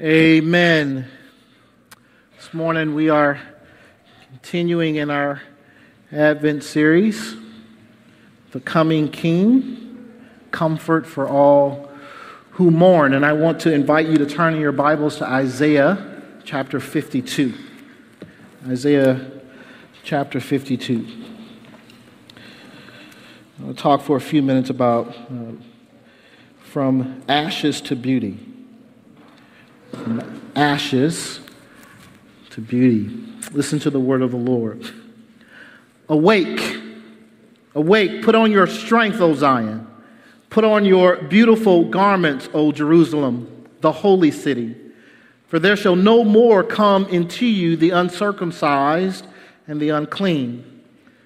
Amen. This morning we are continuing in our Advent series, The Coming King, Comfort for All Who Mourn. And I want to invite you to turn in your Bibles to Isaiah chapter 52. Isaiah chapter 52. I'll talk for a few minutes about uh, from ashes to beauty from ashes to beauty. Listen to the word of the Lord. Awake, awake, put on your strength, O Zion. Put on your beautiful garments, O Jerusalem, the holy city. For there shall no more come into you the uncircumcised and the unclean.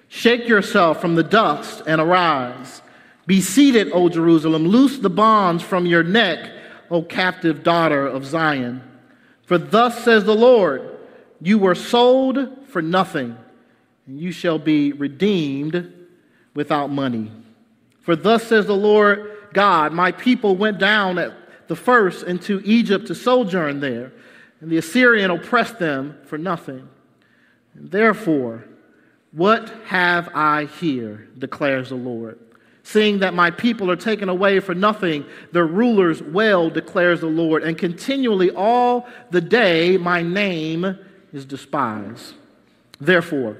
Shake yourself from the dust and arise. Be seated, O Jerusalem. Loose the bonds from your neck O captive daughter of Zion. For thus says the Lord, You were sold for nothing, and you shall be redeemed without money. For thus says the Lord God, My people went down at the first into Egypt to sojourn there, and the Assyrian oppressed them for nothing. And therefore, what have I here, declares the Lord? Seeing that my people are taken away for nothing, their rulers well, declares the Lord, and continually all the day my name is despised. Therefore,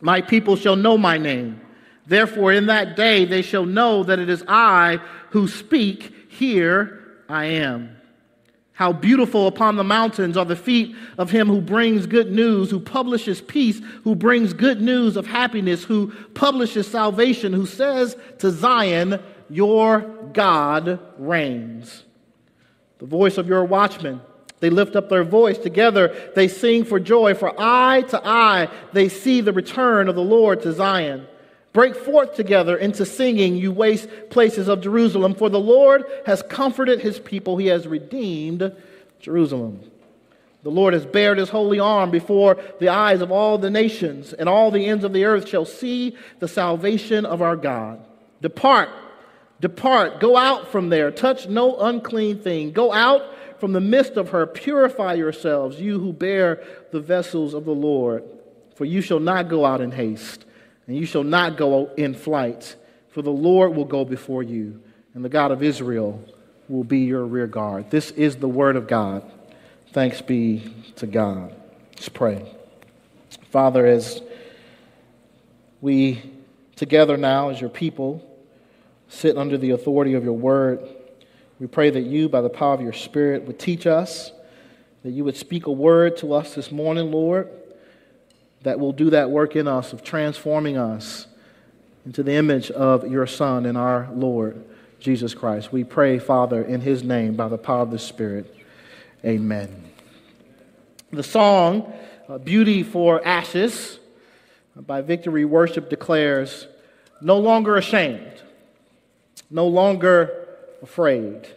my people shall know my name. Therefore, in that day they shall know that it is I who speak, Here I am. How beautiful upon the mountains are the feet of him who brings good news, who publishes peace, who brings good news of happiness, who publishes salvation, who says to Zion, Your God reigns. The voice of your watchmen, they lift up their voice together, they sing for joy, for eye to eye they see the return of the Lord to Zion. Break forth together into singing, you waste places of Jerusalem, for the Lord has comforted his people. He has redeemed Jerusalem. The Lord has bared his holy arm before the eyes of all the nations, and all the ends of the earth shall see the salvation of our God. Depart, depart, go out from there, touch no unclean thing. Go out from the midst of her, purify yourselves, you who bear the vessels of the Lord, for you shall not go out in haste and you shall not go in flight, for the Lord will go before you, and the God of Israel will be your rear guard. This is the word of God. Thanks be to God. Let's pray. Father, as we together now as your people sit under the authority of your word, we pray that you, by the power of your Spirit, would teach us, that you would speak a word to us this morning, Lord that will do that work in us of transforming us into the image of your Son and our Lord, Jesus Christ. We pray, Father, in his name, by the power of the Spirit. Amen. The song, uh, Beauty for Ashes, by Victory Worship, declares, No longer ashamed, no longer afraid.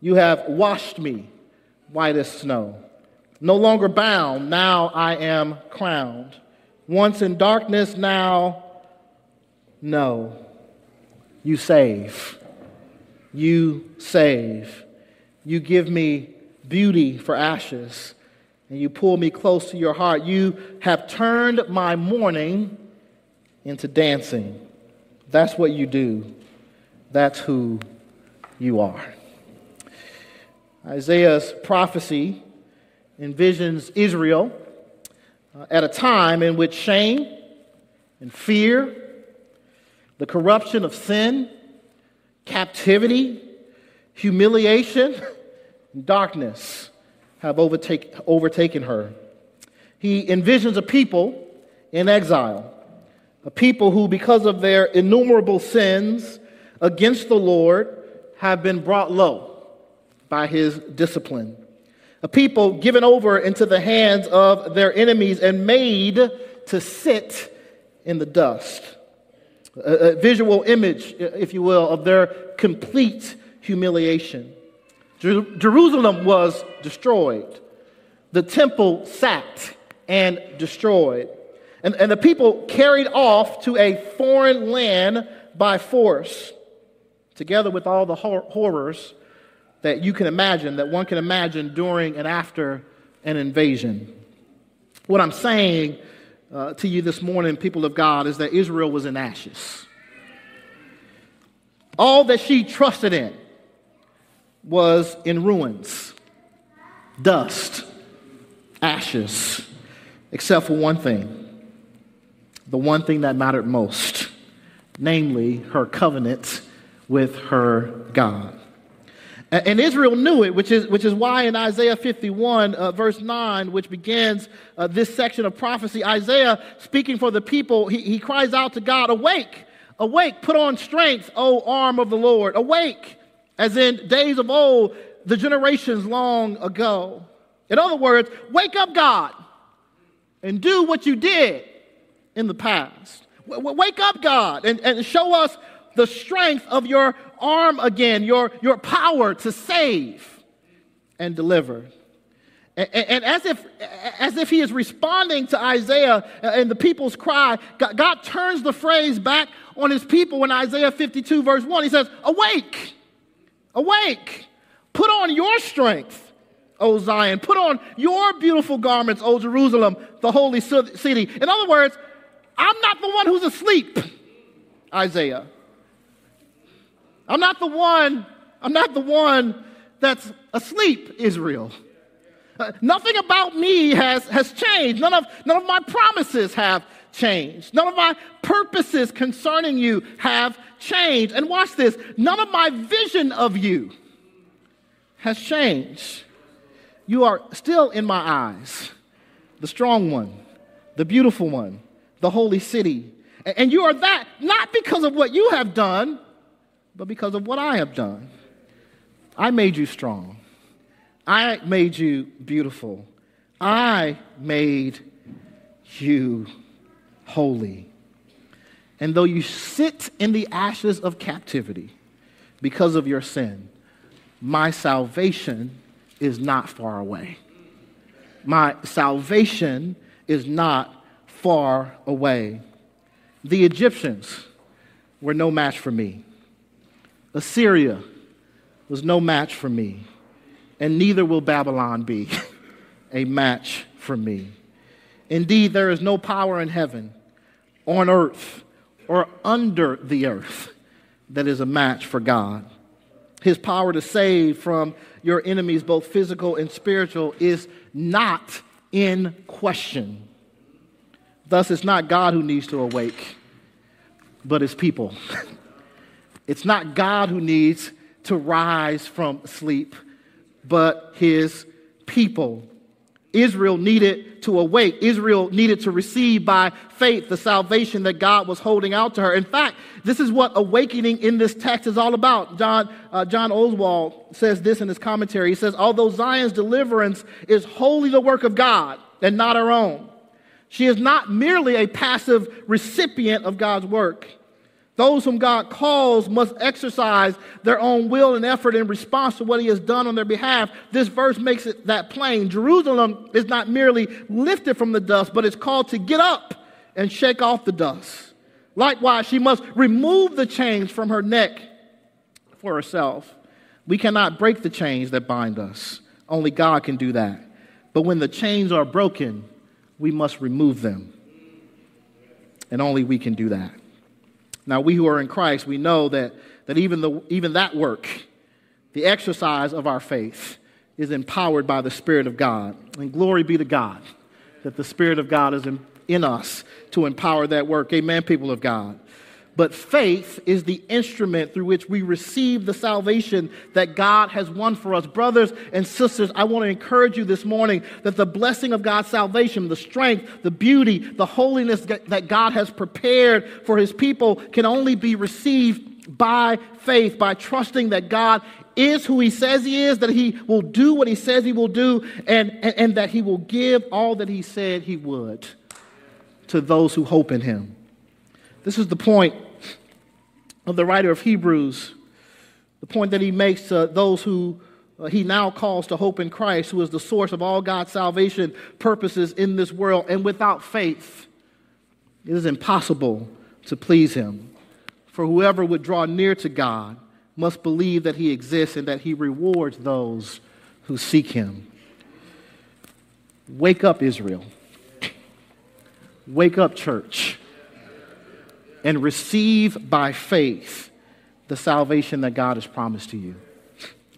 You have washed me white as snow. No longer bound, now I am crowned. Once in darkness, now, no. You save. You save. You give me beauty for ashes, and you pull me close to your heart. You have turned my mourning into dancing. That's what you do. That's who you are. Isaiah's prophecy envisions Israel uh, at a time in which shame and fear, the corruption of sin, captivity, humiliation, and darkness have overtake, overtaken her. He envisions a people in exile, a people who, because of their innumerable sins against the Lord, have been brought low by his discipline a people given over into the hands of their enemies and made to sit in the dust. A, a visual image, if you will, of their complete humiliation. Jer- Jerusalem was destroyed, the temple sacked and destroyed. And, and the people carried off to a foreign land by force, together with all the hor- horrors that you can imagine, that one can imagine during and after an invasion. What I'm saying uh, to you this morning, people of God, is that Israel was in ashes. All that she trusted in was in ruins, dust, ashes, except for one thing the one thing that mattered most, namely her covenant with her God. And Israel knew it, which is, which is why in Isaiah 51, uh, verse 9, which begins uh, this section of prophecy, Isaiah, speaking for the people, he, he cries out to God, Awake, awake, put on strength, O arm of the Lord. Awake, as in days of old, the generations long ago. In other words, wake up, God, and do what you did in the past. W- wake up, God, and, and show us the strength of your arm again, your, your power to save and deliver. And, as, if, as if he is responding to Isaiah and the people's cry, God turns the phrase back on his people in Isaiah 52, verse 1. He says, Awake, awake, put on your strength, O Zion, put on your beautiful garments, O Jerusalem, the holy city. In other words, I'm not the one who's asleep, Isaiah. I'm not the one, I'm not the one that's asleep, Israel. Uh, nothing about me has, has changed. None of, none of my promises have changed. None of my purposes concerning you have changed. And watch this none of my vision of you has changed. You are still in my eyes, the strong one, the beautiful one, the holy city. And you are that not because of what you have done, but because of what I have done. I made you strong. I made you beautiful. I made you holy. And though you sit in the ashes of captivity because of your sin, my salvation is not far away. My salvation is not far away. The Egyptians were no match for me. Assyria was no match for me, and neither will Babylon be a match for me. Indeed, there is no power in heaven, on earth, or under the earth that is a match for God. His power to save from your enemies, both physical and spiritual, is not in question. Thus, it's not God who needs to awake, but his people. It's not God who needs to rise from sleep, but his people. Israel needed to awake. Israel needed to receive by faith the salvation that God was holding out to her. In fact, this is what awakening in this text is all about. John, uh, John Oswalt says this in his commentary. He says, Although Zion's deliverance is wholly the work of God and not our own, she is not merely a passive recipient of God's work. Those whom God calls must exercise their own will and effort in response to what he has done on their behalf. This verse makes it that plain. Jerusalem is not merely lifted from the dust, but is called to get up and shake off the dust. Likewise, she must remove the chains from her neck for herself. We cannot break the chains that bind us. Only God can do that. But when the chains are broken, we must remove them. And only we can do that. Now, we who are in Christ, we know that, that even, the, even that work, the exercise of our faith, is empowered by the Spirit of God. And glory be to God that the Spirit of God is in, in us to empower that work. Amen, people of God. But faith is the instrument through which we receive the salvation that God has won for us. Brothers and sisters, I want to encourage you this morning that the blessing of God's salvation, the strength, the beauty, the holiness that God has prepared for his people can only be received by faith, by trusting that God is who he says he is, that he will do what he says he will do, and, and, and that he will give all that he said he would to those who hope in him. This is the point of the writer of Hebrews, the point that he makes to those who uh, he now calls to hope in Christ, who is the source of all God's salvation purposes in this world. And without faith, it is impossible to please him. For whoever would draw near to God must believe that he exists and that he rewards those who seek him. Wake up, Israel. Wake up, church. And receive by faith the salvation that God has promised to you.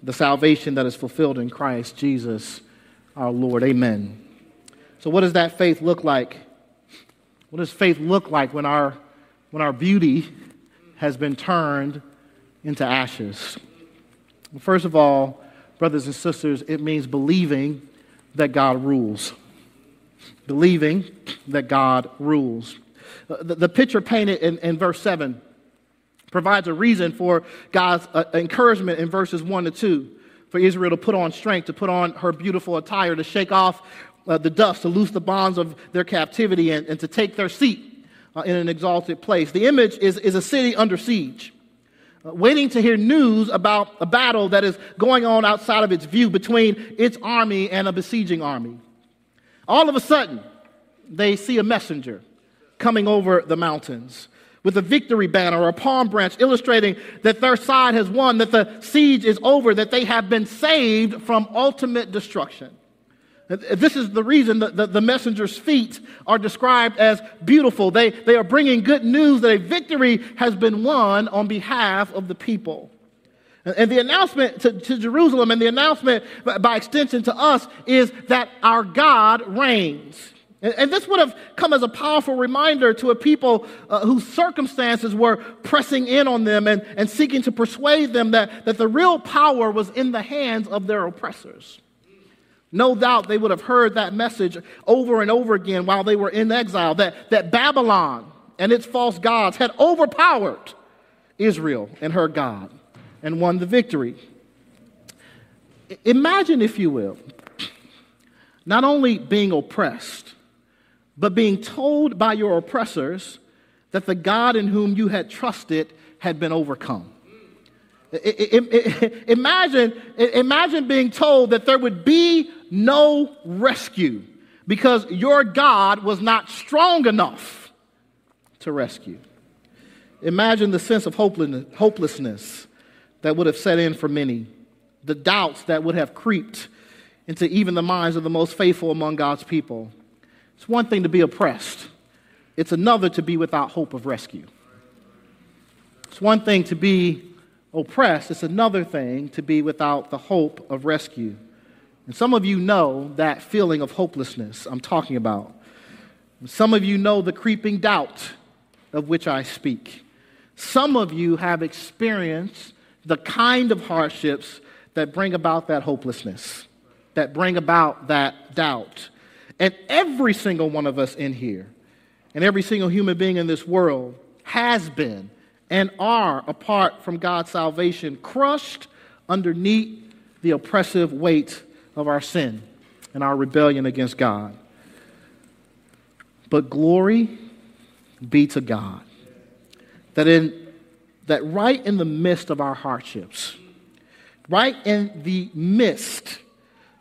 The salvation that is fulfilled in Christ Jesus our Lord. Amen. So, what does that faith look like? What does faith look like when our, when our beauty has been turned into ashes? First of all, brothers and sisters, it means believing that God rules. Believing that God rules. Uh, the, the picture painted in, in, verse 7 provides a reason for God's uh, encouragement in verses 1 to 2 for Israel to put on strength, to put on her beautiful attire, to shake off uh, the dust, to loose the bonds of their captivity, and, and to take their seat uh, in an exalted place. The image is, is a city under siege, uh, waiting to hear news about a battle that is going on outside of its view between its army and a besieging army. All of a sudden, they see a messenger coming over the mountains with a victory banner or a palm branch illustrating that their side has won, that the siege is over, that they have been saved from ultimate destruction. This is the reason that the, messenger's feet are described as beautiful. They, they are bringing good news that a victory has been won on behalf of the people. And the announcement to, to, Jerusalem and the announcement by extension to us is that our God reigns. And, and this would have come as a powerful reminder to a people uh, whose circumstances were pressing in on them and, and seeking to persuade them that, that the real power was in the hands of their oppressors. No doubt they would have heard that message over and over again while they were in exile that, that Babylon and its false gods had overpowered Israel and her God and won the victory. Imagine, if you will, not only being oppressed, but being told by your oppressors that the God in whom you had trusted had been overcome. Imagine, imagine being told that there would be no rescue because your God was not strong enough to rescue. Imagine the sense of hopelessness that would have set in for many, the doubts that would have creeped into even the minds of the most faithful among God's people. It's one thing to be oppressed, it's another to be without hope of rescue. It's one thing to be oppressed, it's another thing to be without the hope of rescue. And some of you know that feeling of hopelessness I'm talking about. Some of you know the creeping doubt of which I speak. Some of you have experienced the kind of hardships that bring about that hopelessness, that bring about that doubt. And every single one of us in here, and every single human being in this world, has been and are, apart from God's salvation, crushed underneath the oppressive weight of our sin and our rebellion against God. But glory be to God that in that right in the midst of our hardships, right in the midst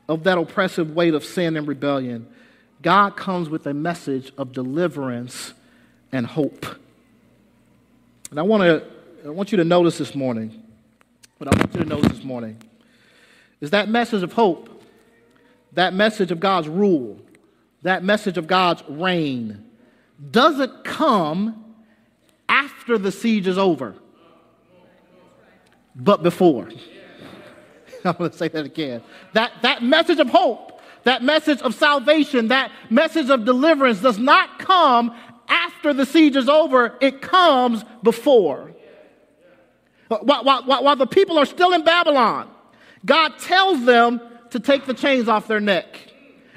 of that oppressive weight of sin and rebellion, God comes with a message of deliverance and hope. And I want to I want you to notice this morning, what I want you to notice this morning is that message of hope, that message of God's rule, that message of God's reign doesn't come after the siege is over, but before. I'm going to say that again. That, that message of hope, that message of salvation, that message of deliverance does not come after the siege is over, it comes before. While, while, while, the people are still in Babylon, God tells them to take the chains off their neck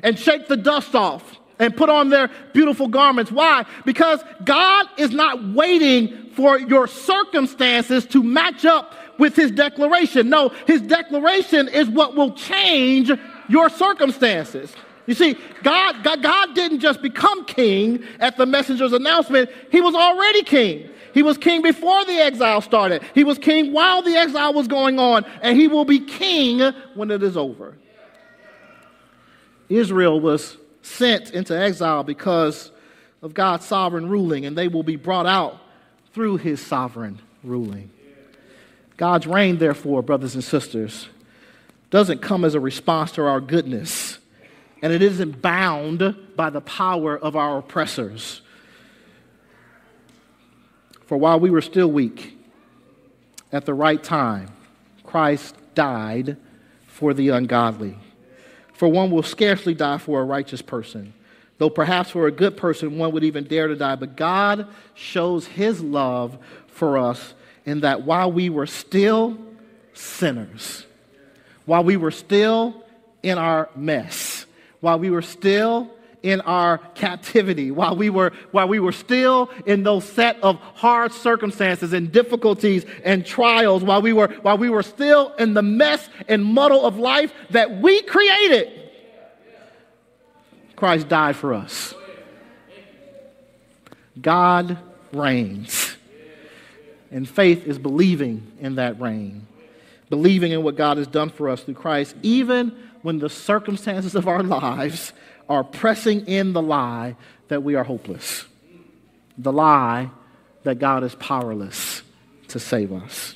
and shake the dust off and put on their beautiful garments. Why? Because God is not waiting for your circumstances to match up with his declaration. No, his declaration is what will change your circumstances. You see, God, God, God didn't just become king at the messenger's announcement, he was already king. He was king before the exile started. He was king while the exile was going on, and he will be king when it is over. Israel was sent into exile because of God's sovereign ruling, and they will be brought out through his sovereign ruling. God's reign, therefore, brothers and sisters, doesn't come as a response to our goodness, and it isn't bound by the power of our oppressors. For while we were still weak, at the right time, Christ died for the ungodly. For one will scarcely die for a righteous person, though perhaps for a good person one would even dare to die. But God shows his love for us in that while we were still sinners, while we were still in our mess, while we were still in our captivity, while we were, while we were still in those set of hard circumstances and difficulties and trials, while we were, while we were still in the mess and muddle of life that we created, Christ died for us. God reigns. And faith is believing in that reign, believing in what God has done for us through Christ, even when the circumstances of our lives are pressing in the lie that we are hopeless, the lie that God is powerless to save us.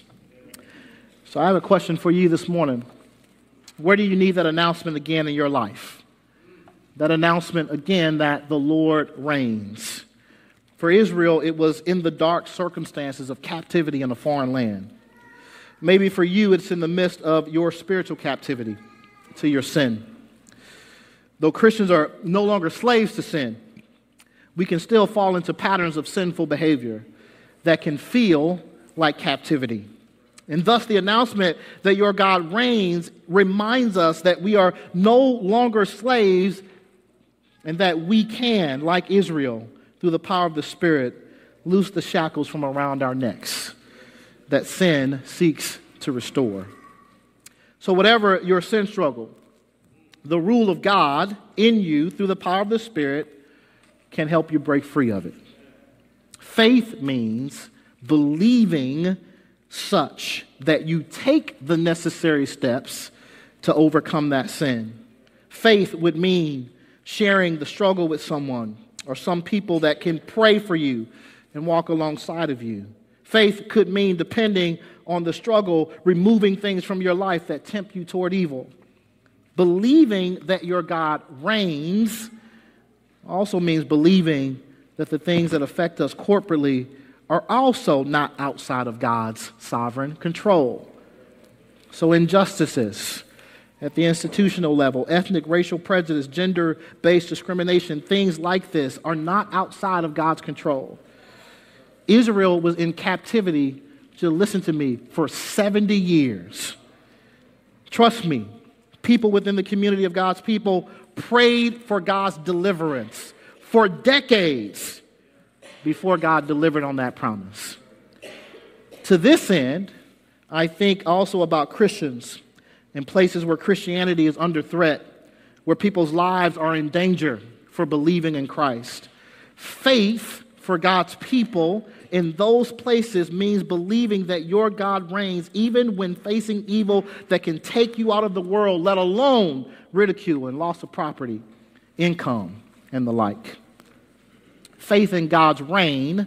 So I have a question for you this morning. Where do you need that announcement again in your life? That announcement again that the Lord reigns. For Israel, it was in the dark circumstances of captivity in a foreign land. Maybe for you, it's in the midst of your spiritual captivity to your sin. Though Christians are no longer slaves to sin, we can still fall into patterns of sinful behavior that can feel like captivity. And thus, the announcement that your God reigns reminds us that we are no longer slaves and that we can, like Israel, through the power of the Spirit, loose the shackles from around our necks that sin seeks to restore. So, whatever your sin struggle, the rule of God in you through the power of the Spirit can help you break free of it. Faith means believing such that you take the necessary steps to overcome that sin. Faith would mean sharing the struggle with someone or some people that can pray for you and walk alongside of you. Faith could mean, depending on the struggle, removing things from your life that tempt you toward evil. Believing that your God reigns also means believing that the things that affect us corporately are also not outside of God's sovereign control. So, injustices at the institutional level, ethnic, racial prejudice, gender based discrimination, things like this are not outside of God's control. Israel was in captivity, to listen to me, for 70 years. Trust me, people within the community of God's people prayed for God's deliverance for decades before God delivered on that promise. To this end, I think also about Christians in places where Christianity is under threat, where people's lives are in danger for believing in Christ. Faith for God's people in those places means believing that your God reigns even when facing evil that can take you out of the world, let alone ridicule and loss of property, income, and the like. Faith in God's reign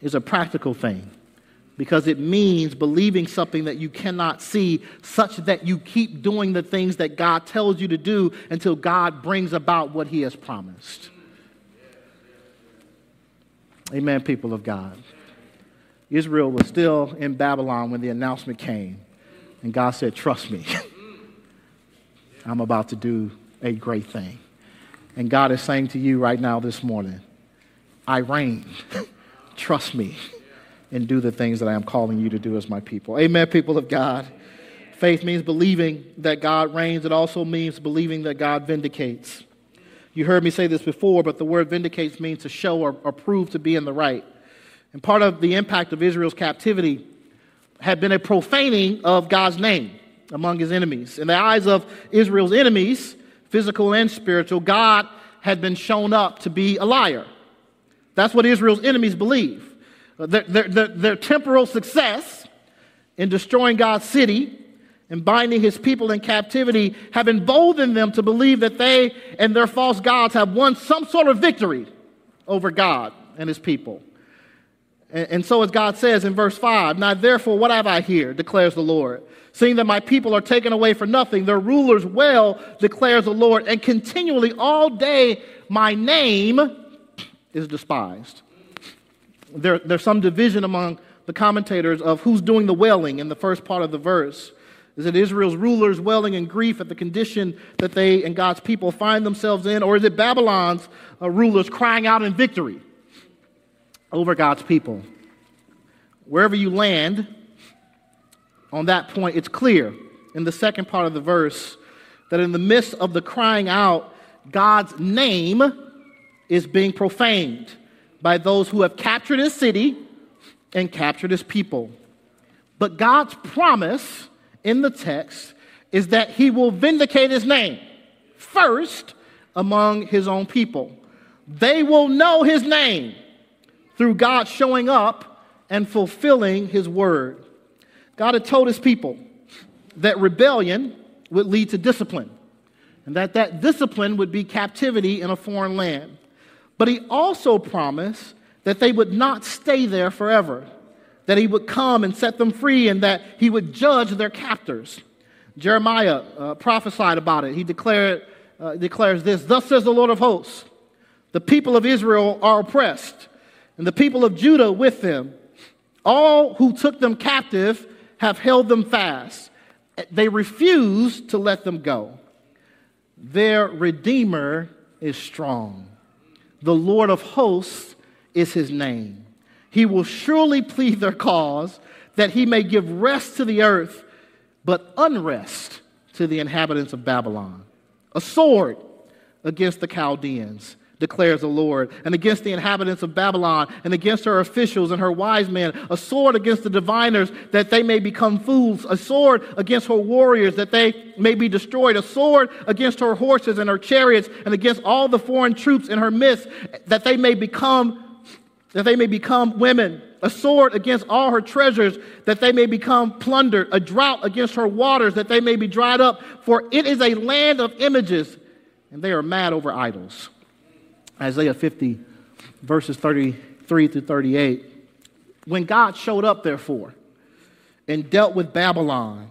is a practical thing because it means believing something that you cannot see, such that you keep doing the things that God tells you to do until God brings about what He has promised. Amen, people of God. Israel was still in Babylon when the announcement came. And God said, Trust me. I'm about to do a great thing. And God is saying to you right now this morning, I reign. Trust me and do the things that I am calling you to do as my people. Amen, people of God. Faith means believing that God reigns. It also means believing that God vindicates. You heard me say this before, but the word vindicates means to show or, or prove to be in the right. And part of the impact of Israel's captivity had been a profaning of God's name among his enemies. In the eyes of Israel's enemies, physical and spiritual, God had been shown up to be a liar. That's what Israel's enemies believe. Their, their, their, their temporal success in destroying God's city and binding his people in captivity have emboldened them to believe that they and their false gods have won some sort of victory over God and his people. And, and so, as God says in verse 5, Now therefore, what have I here, declares the Lord? Seeing that my people are taken away for nothing, their rulers well, declares the Lord, and continually all day my name is despised. There, there's some division among the commentators of who's doing the wailing in the first part of the verse. Is it Israel's rulers wailing in grief at the condition that they and God's people find themselves in? Or is it Babylon's uh, rulers crying out in victory over God's people? Wherever you land on that point, it's clear in the second part of the verse that in the midst of the crying out, God's name is being profaned by those who have captured his city and captured his people. But God's promise in the text is that he will vindicate his name first among his own people. They will know his name through God showing up and fulfilling his word. God had told his people that rebellion would lead to discipline and that that discipline would be captivity in a foreign land. But he also promised that they would not stay there forever, that he would come and set them free, and that he would judge their captors. Jeremiah uh, prophesied about it. He declared, uh, declares this Thus says the Lord of hosts, the people of Israel are oppressed, and the people of Judah with them. All who took them captive have held them fast. They refuse to let them go. Their Redeemer is strong. The Lord of hosts is his name. He will surely plead their cause that he may give rest to the earth, but unrest to the inhabitants of Babylon. A sword against the Chaldeans declares the Lord, and against the inhabitants of Babylon, and against her officials and her wise men, a sword against the diviners, that they may become fools, a sword against her warriors, that they may be destroyed, a sword against her horses and her chariots, and against all the foreign troops in her midst, that they may become that they may become women, a sword against all her treasures, that they may become plundered, a drought against her waters, that they may be dried up. For it is a land of images, and they are mad over idols. Isaiah 50, verses 33 through 38. When God showed up, therefore, and dealt with Babylon,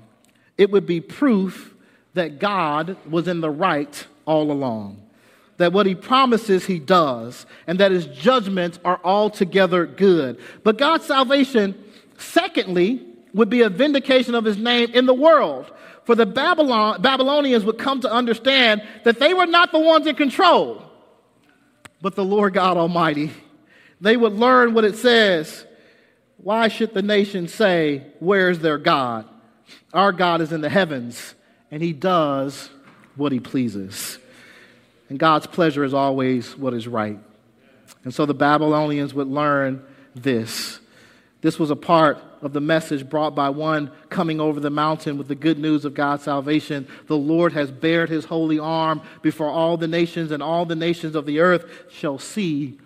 it would be proof that God was in the right all along. That what he promises, he does, and that his judgments are altogether good. But God's salvation, secondly, would be a vindication of his name in the world. For the Babylon, Babylonians would come to understand that they were not the ones in control but the Lord God Almighty. They would learn what it says. Why should the nation say, Where's their God? Our God is in the heavens, and he does what he pleases. And God's pleasure is always what is right. And so the Babylonians would learn this. This was a part of the message brought by one coming over the mountain with the good news of God's salvation. The Lord has bared his holy arm before all the nations, and all the nations of the earth shall see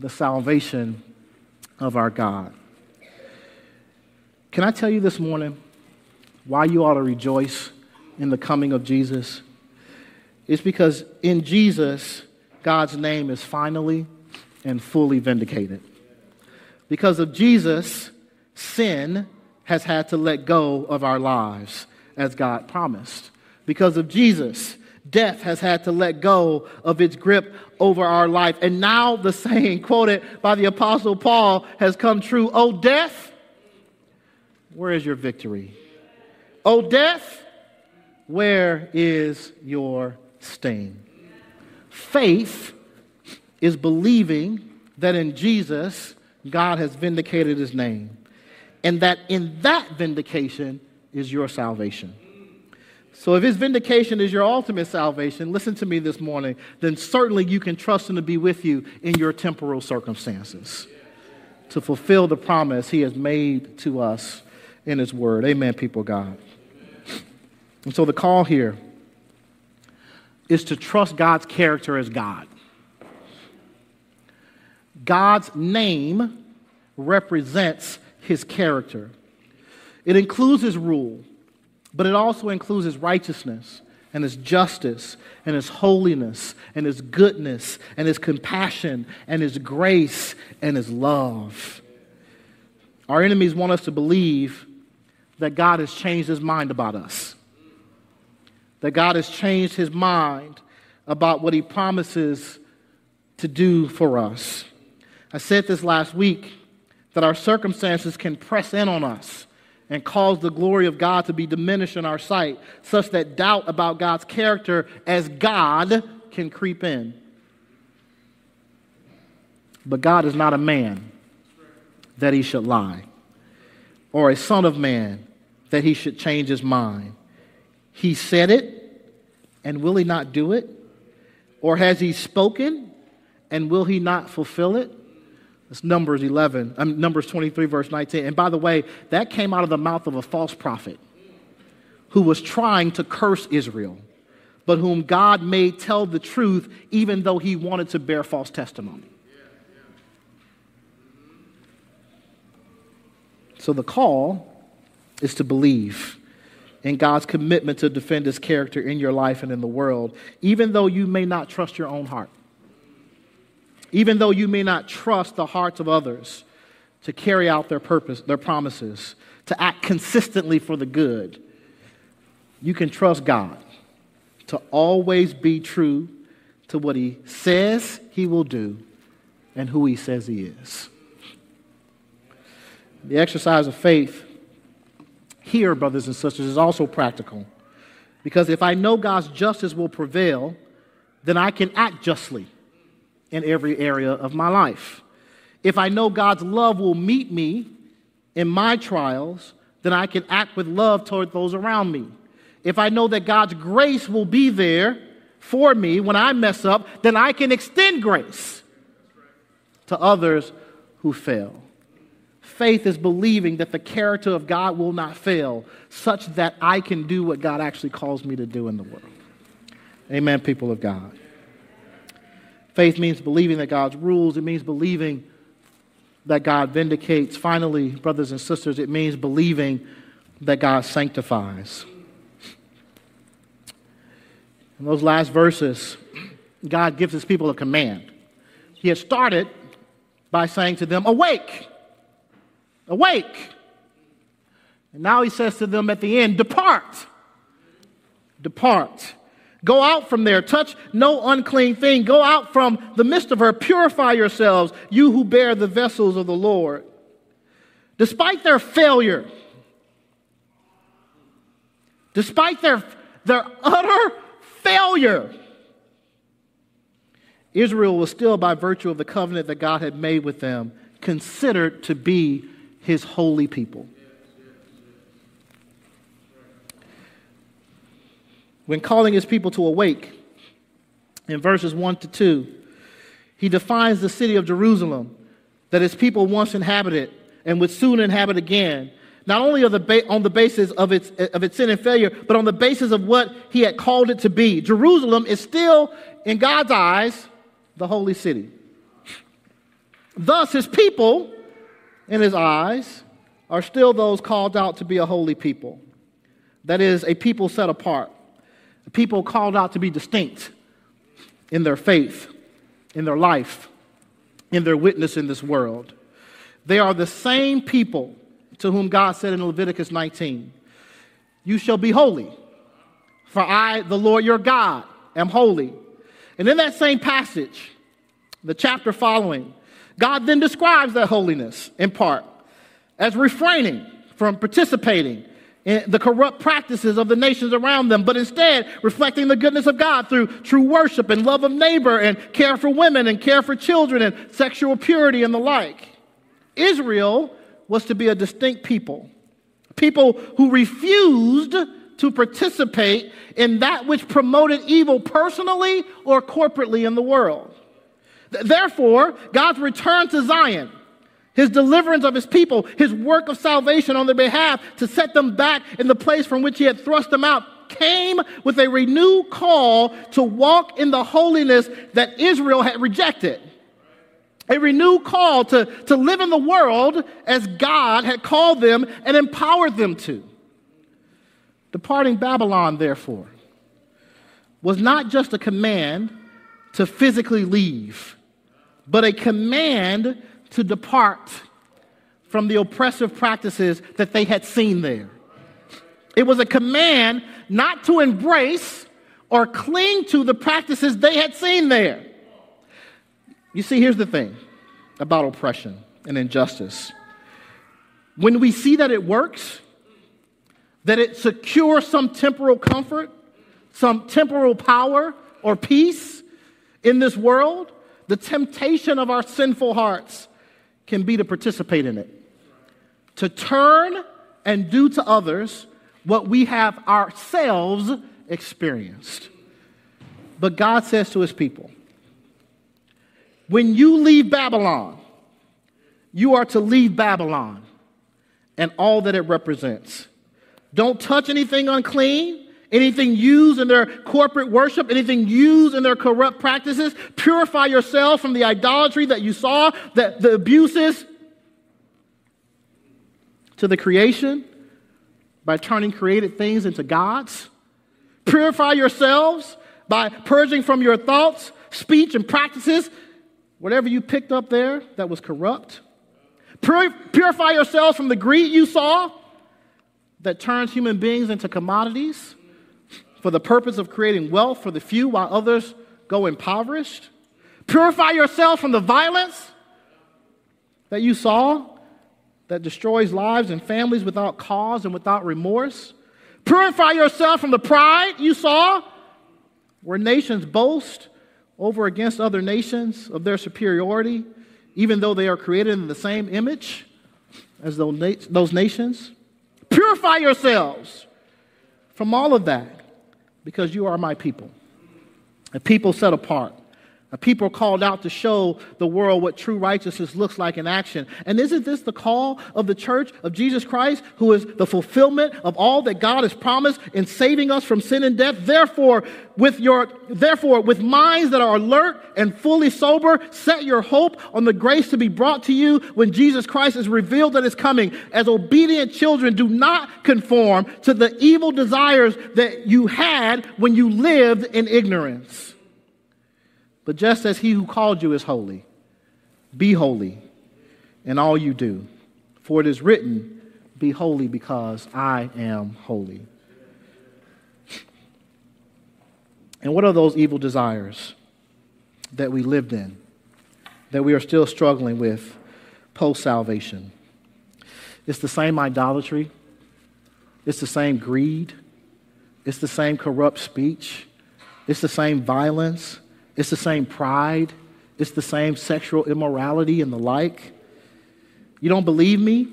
the salvation of our God. Can I tell you this morning why you ought to rejoice in the coming of Jesus? It's because in Jesus, God's name is finally and fully vindicated. Because of Jesus, sin has had to let go of our lives as God promised. Because of Jesus, death has had to let go of its grip over our life. And now the saying quoted by the Apostle Paul has come true Oh, death, where is your victory? Oh, death, where is your sting? Faith is believing that in Jesus, God has vindicated his name and that in that vindication is your salvation. So, if his vindication is your ultimate salvation, listen to me this morning, then certainly you can trust him to be with you in your temporal circumstances to fulfill the promise he has made to us in his word. Amen, people, God. And so, the call here is to trust God's character as God. God's name represents his character. It includes his rule, but it also includes his righteousness and his justice and his holiness and his goodness and his compassion and his grace and his love. Our enemies want us to believe that God has changed his mind about us, that God has changed his mind about what he promises to do for us. I said this last week that our circumstances can press in on us and cause the glory of God to be diminished in our sight, such that doubt about God's character as God can creep in. But God is not a man that he should lie, or a son of man that he should change his mind. He said it, and will he not do it? Or has he spoken, and will he not fulfill it? It's Numbers 11, um, Numbers 23, verse 19. And by the way, that came out of the mouth of a false prophet who was trying to curse Israel, but whom God made tell the truth, even though he wanted to bear false testimony. So the call is to believe in God's commitment to defend his character in your life and in the world, even though you may not trust your own heart even though you may not trust the hearts of others to carry out their purpose, their promises, to act consistently for the good, you can trust God to always be true to what he says he will do and who he says he is. The exercise of faith here, brothers and sisters, is also practical. Because if I know God's justice will prevail, then I can act justly in every area of my life. If I know God's love will meet me in my trials, then I can act with love toward those around me. If I know that God's grace will be there for me when I mess up, then I can extend grace to others who fail. Faith is believing that the character of God will not fail, such that I can do what God actually calls me to do in the world. Amen, people of God. Faith means believing that God's rules, it means believing that God vindicates. Finally, brothers and sisters, it means believing that God sanctifies. In those last verses, God gives his people a command. He had started by saying to them, Awake! Awake! And now he says to them at the end, Depart! Depart. Go out from there. Touch no unclean thing. Go out from the midst of her. Purify yourselves, you who bear the vessels of the Lord. Despite their failure, despite their, their utter failure, Israel was still, by virtue of the covenant that God had made with them, considered to be his holy people. when calling his people to awake in verses 1 to 2, he defines the city of Jerusalem that his people once inhabited and would soon inhabit again, not only on the, ba- on the basis of its, of its sin and failure, but on the basis of what he had called it to be. Jerusalem is still, in God's eyes, the holy city. Thus, his people, in his eyes, are still those called out to be a holy people. That is, a people set apart a people called out to be distinct in their faith, in their life, in their witness in this world. They are the same people to whom God said in Leviticus 19, You shall be holy, for I, the Lord your God, am holy. And in that same passage, the chapter following, God then describes that holiness in part as refraining from participating in the corrupt practices of the nations around them, but instead reflecting the goodness of God through true worship and love of neighbor and care for women and care for children and sexual purity and the like. Israel was to be a distinct people, people who refused to participate in that which promoted evil personally or corporately in the world. Therefore, God's return to Zion his deliverance of his people, his work of salvation on their behalf to set them back in the place from which he had thrust them out, came with a renewed call to walk in the holiness that Israel had rejected. A renewed call to, to live in the world as God had called them and empowered them to. Departing Babylon, therefore, was not just a command to physically leave, but a command to depart from the oppressive practices that they had seen there. It was a command not to embrace or cling to the practices they had seen there. You see, here's the thing about oppression and injustice. When we see that it works, that it secures some temporal comfort, some temporal power or peace in this world, the temptation of our sinful hearts can be to participate in it, to turn and do to others what we have ourselves experienced. But God says to his people, when you leave Babylon, you are to leave Babylon and all that it represents. Don't touch anything unclean, anything used in their corporate worship, anything used in their corrupt practices. Purify yourself from the idolatry that you saw, that the abuses to the creation by turning created things into gods. Purify yourselves by purging from your thoughts, speech, and practices whatever you picked up there that was corrupt. Purify yourselves from the greed you saw that turns human beings into commodities for the purpose of creating wealth for the few while others go impoverished. Purify yourself from the violence that you saw that destroys lives and families without cause and without remorse. Purify yourself from the pride you saw where nations boast over against other nations of their superiority, even though they are created in the same image as those nations. Purify yourselves from all of that because you are my people, a people set apart people called out to show the world what true righteousness looks like in action. And isn't this the call of the church of Jesus Christ, who is the fulfillment of all that God has promised in saving us from sin and death? Therefore, with your, therefore, with minds that are alert and fully sober, set your hope on the grace to be brought to you when Jesus Christ is revealed that is coming. As obedient children, do not conform to the evil desires that you had when you lived in ignorance. But just as he who called you is holy, be holy in all you do. For it is written, Be holy because I am holy. And what are those evil desires that we lived in, that we are still struggling with post salvation? It's the same idolatry, it's the same greed, it's the same corrupt speech, it's the same violence, it's the same pride, it's the same sexual immorality and the like. You don't believe me?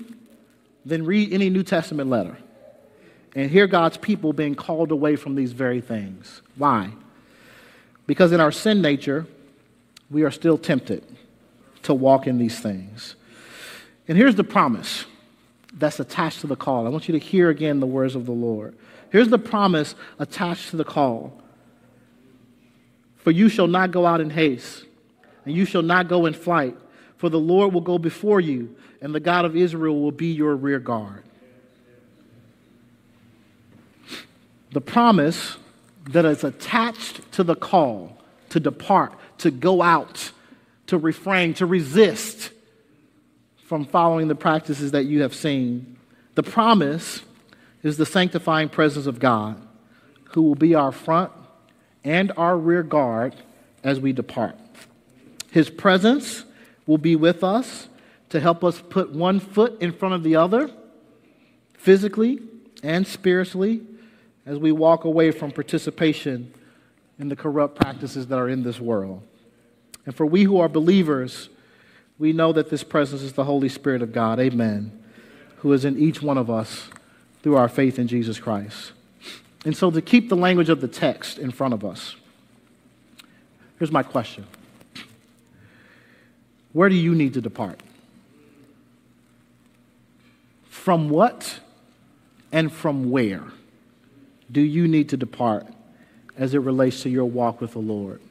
Then read any New Testament letter and hear God's people being called away from these very things. Why? Because in our sin nature, we are still tempted to walk in these things. And here's the promise that's attached to the call. I want you to hear again the words of the Lord. Here's the promise attached to the call for you shall not go out in haste, and you shall not go in flight, for the Lord will go before you, and the God of Israel will be your rear guard. The promise that is attached to the call to depart, to go out, to refrain, to resist from following the practices that you have seen. The promise is the sanctifying presence of God, who will be our front and our rear guard as we depart. His presence will be with us to help us put one foot in front of the other, physically and spiritually, as we walk away from participation in the corrupt practices that are in this world. And for we who are believers, we know that this presence is the Holy Spirit of God, amen, who is in each one of us through our faith in Jesus Christ. And so, to keep the language of the text in front of us, here's my question Where do you need to depart? From what and from where do you need to depart as it relates to your walk with the Lord?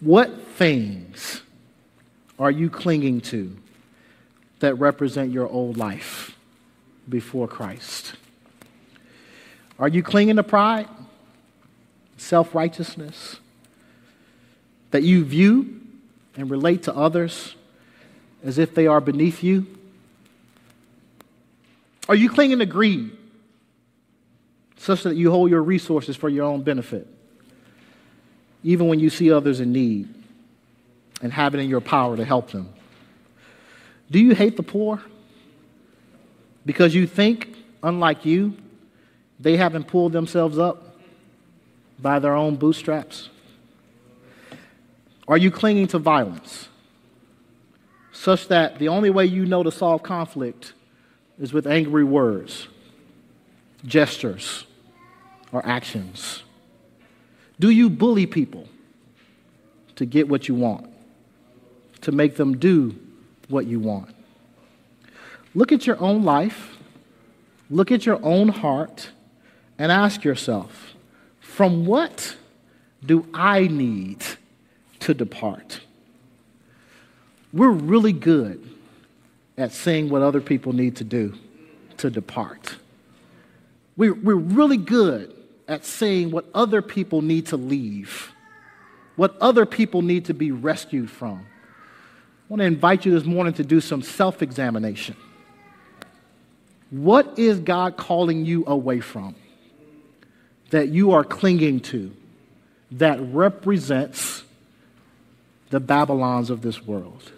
What things are you clinging to that represent your old life before Christ? Are you clinging to pride, self righteousness, that you view and relate to others as if they are beneath you? Are you clinging to greed such that you hold your resources for your own benefit, even when you see others in need and have it in your power to help them? Do you hate the poor? Because you think, unlike you, they haven't pulled themselves up by their own bootstraps? Are you clinging to violence such that the only way you know to solve conflict is with angry words, gestures, or actions? Do you bully people to get what you want, to make them do what you want? Look at your own life, look at your own heart, and ask yourself from what do I need to depart? We're really good at seeing what other people need to do to depart. We're, we're really good at seeing what other people need to leave, what other people need to be rescued from. I want to invite you this morning to do some self examination. What is God calling you away from that you are clinging to that represents the Babylons of this world?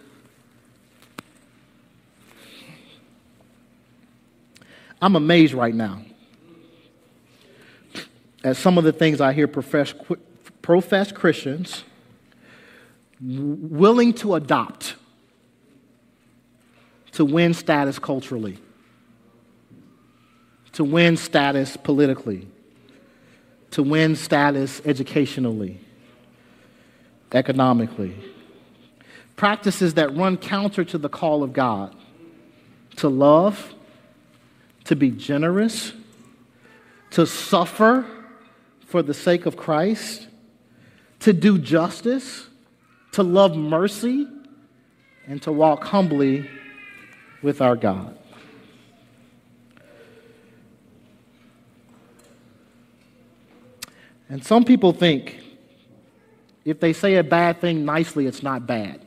I'm amazed right now at some of the things I hear profess, professed Christians willing to adopt to win status culturally, to win status politically, to win status educationally, economically. Practices that run counter to the call of God to love to be generous, to suffer for the sake of Christ, to do justice, to love mercy, and to walk humbly with our God. And some people think if they say a bad thing nicely, it's not bad.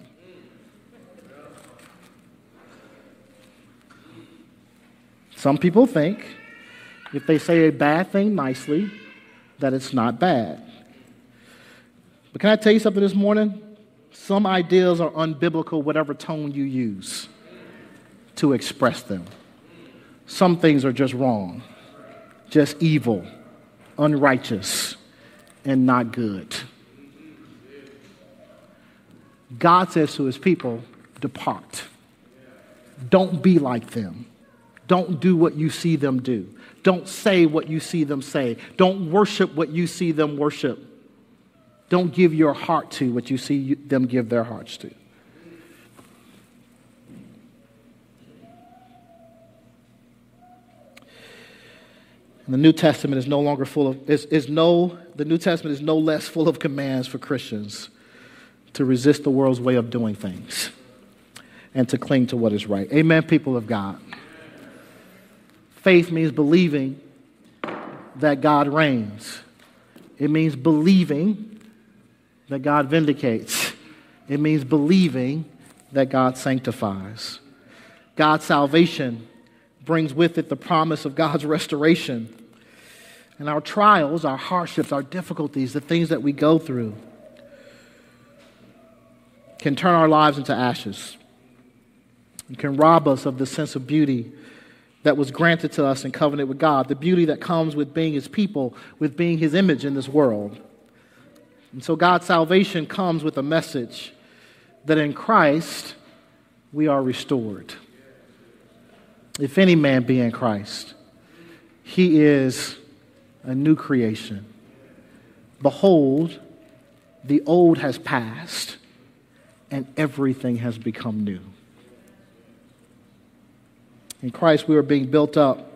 Some people think if they say a bad thing nicely, that it's not bad. But can I tell you something this morning? Some ideas are unbiblical, whatever tone you use to express them. Some things are just wrong, just evil, unrighteous, and not good. God says to his people, Depart. Don't be like them. Don't do what you see them do. Don't say what you see them say. Don't worship what you see them worship. Don't give your heart to what you see them give their hearts to. The New Testament is no longer full of, is, is no, the New Testament is no less full of commands for Christians to resist the world's way of doing things and to cling to what is right. Amen, people of God. Faith means believing that God reigns. It means believing that God vindicates. It means believing that God sanctifies. God's salvation brings with it the promise of God's restoration. And our trials, our hardships, our difficulties, the things that we go through can turn our lives into ashes. Can rob us of the sense of beauty that was granted to us in covenant with God, the beauty that comes with being His people, with being His image in this world. And so God's salvation comes with a message that in Christ we are restored. If any man be in Christ, he is a new creation. Behold, the old has passed, and everything has become new. In Christ, we are being built up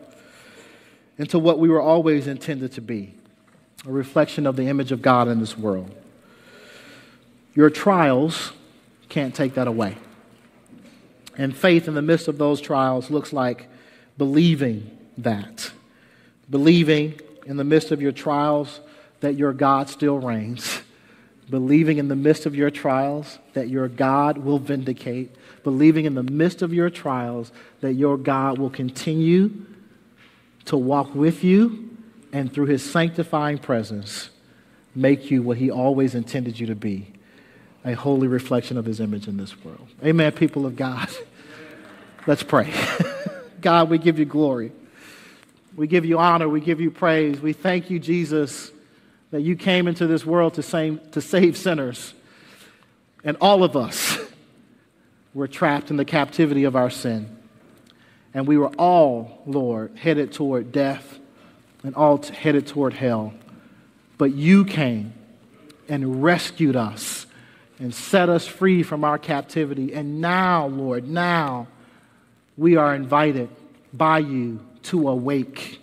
into what we were always intended to be a reflection of the image of God in this world. Your trials can't take that away. And faith in the midst of those trials looks like believing that. Believing in the midst of your trials that your God still reigns. Believing in the midst of your trials that your God will vindicate believing in the midst of your trials that your God will continue to walk with you and through his sanctifying presence make you what he always intended you to be a holy reflection of his image in this world. Amen, people of God. Let's pray. God, we give you glory. We give you honor. We give you praise. We thank you, Jesus, that you came into this world to save, to save sinners. And all of us were trapped in the captivity of our sin. And we were all, Lord, headed toward death and all t- headed toward hell. But you came and rescued us and set us free from our captivity. And now, Lord, now we are invited by you to awake,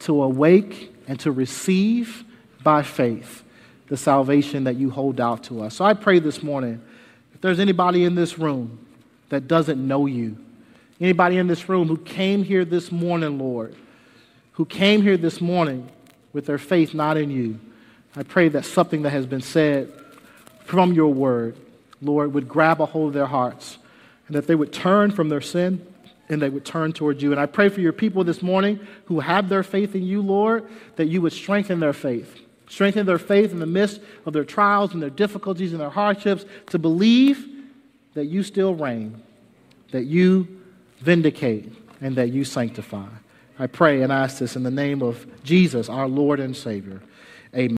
to awake and to receive by faith the salvation that you hold out to us. So I pray this morning if there's anybody in this room that doesn't know you, anybody in this room who came here this morning, Lord, who came here this morning with their faith not in you, I pray that something that has been said from your word, Lord, would grab a hold of their hearts and that they would turn from their sin and they would turn towards you. And I pray for your people this morning who have their faith in you, Lord, that you would strengthen their faith. Strengthen their faith in the midst of their trials and their difficulties and their hardships to believe that you still reign, that you vindicate, and that you sanctify. I pray and ask this in the name of Jesus, our Lord and Savior.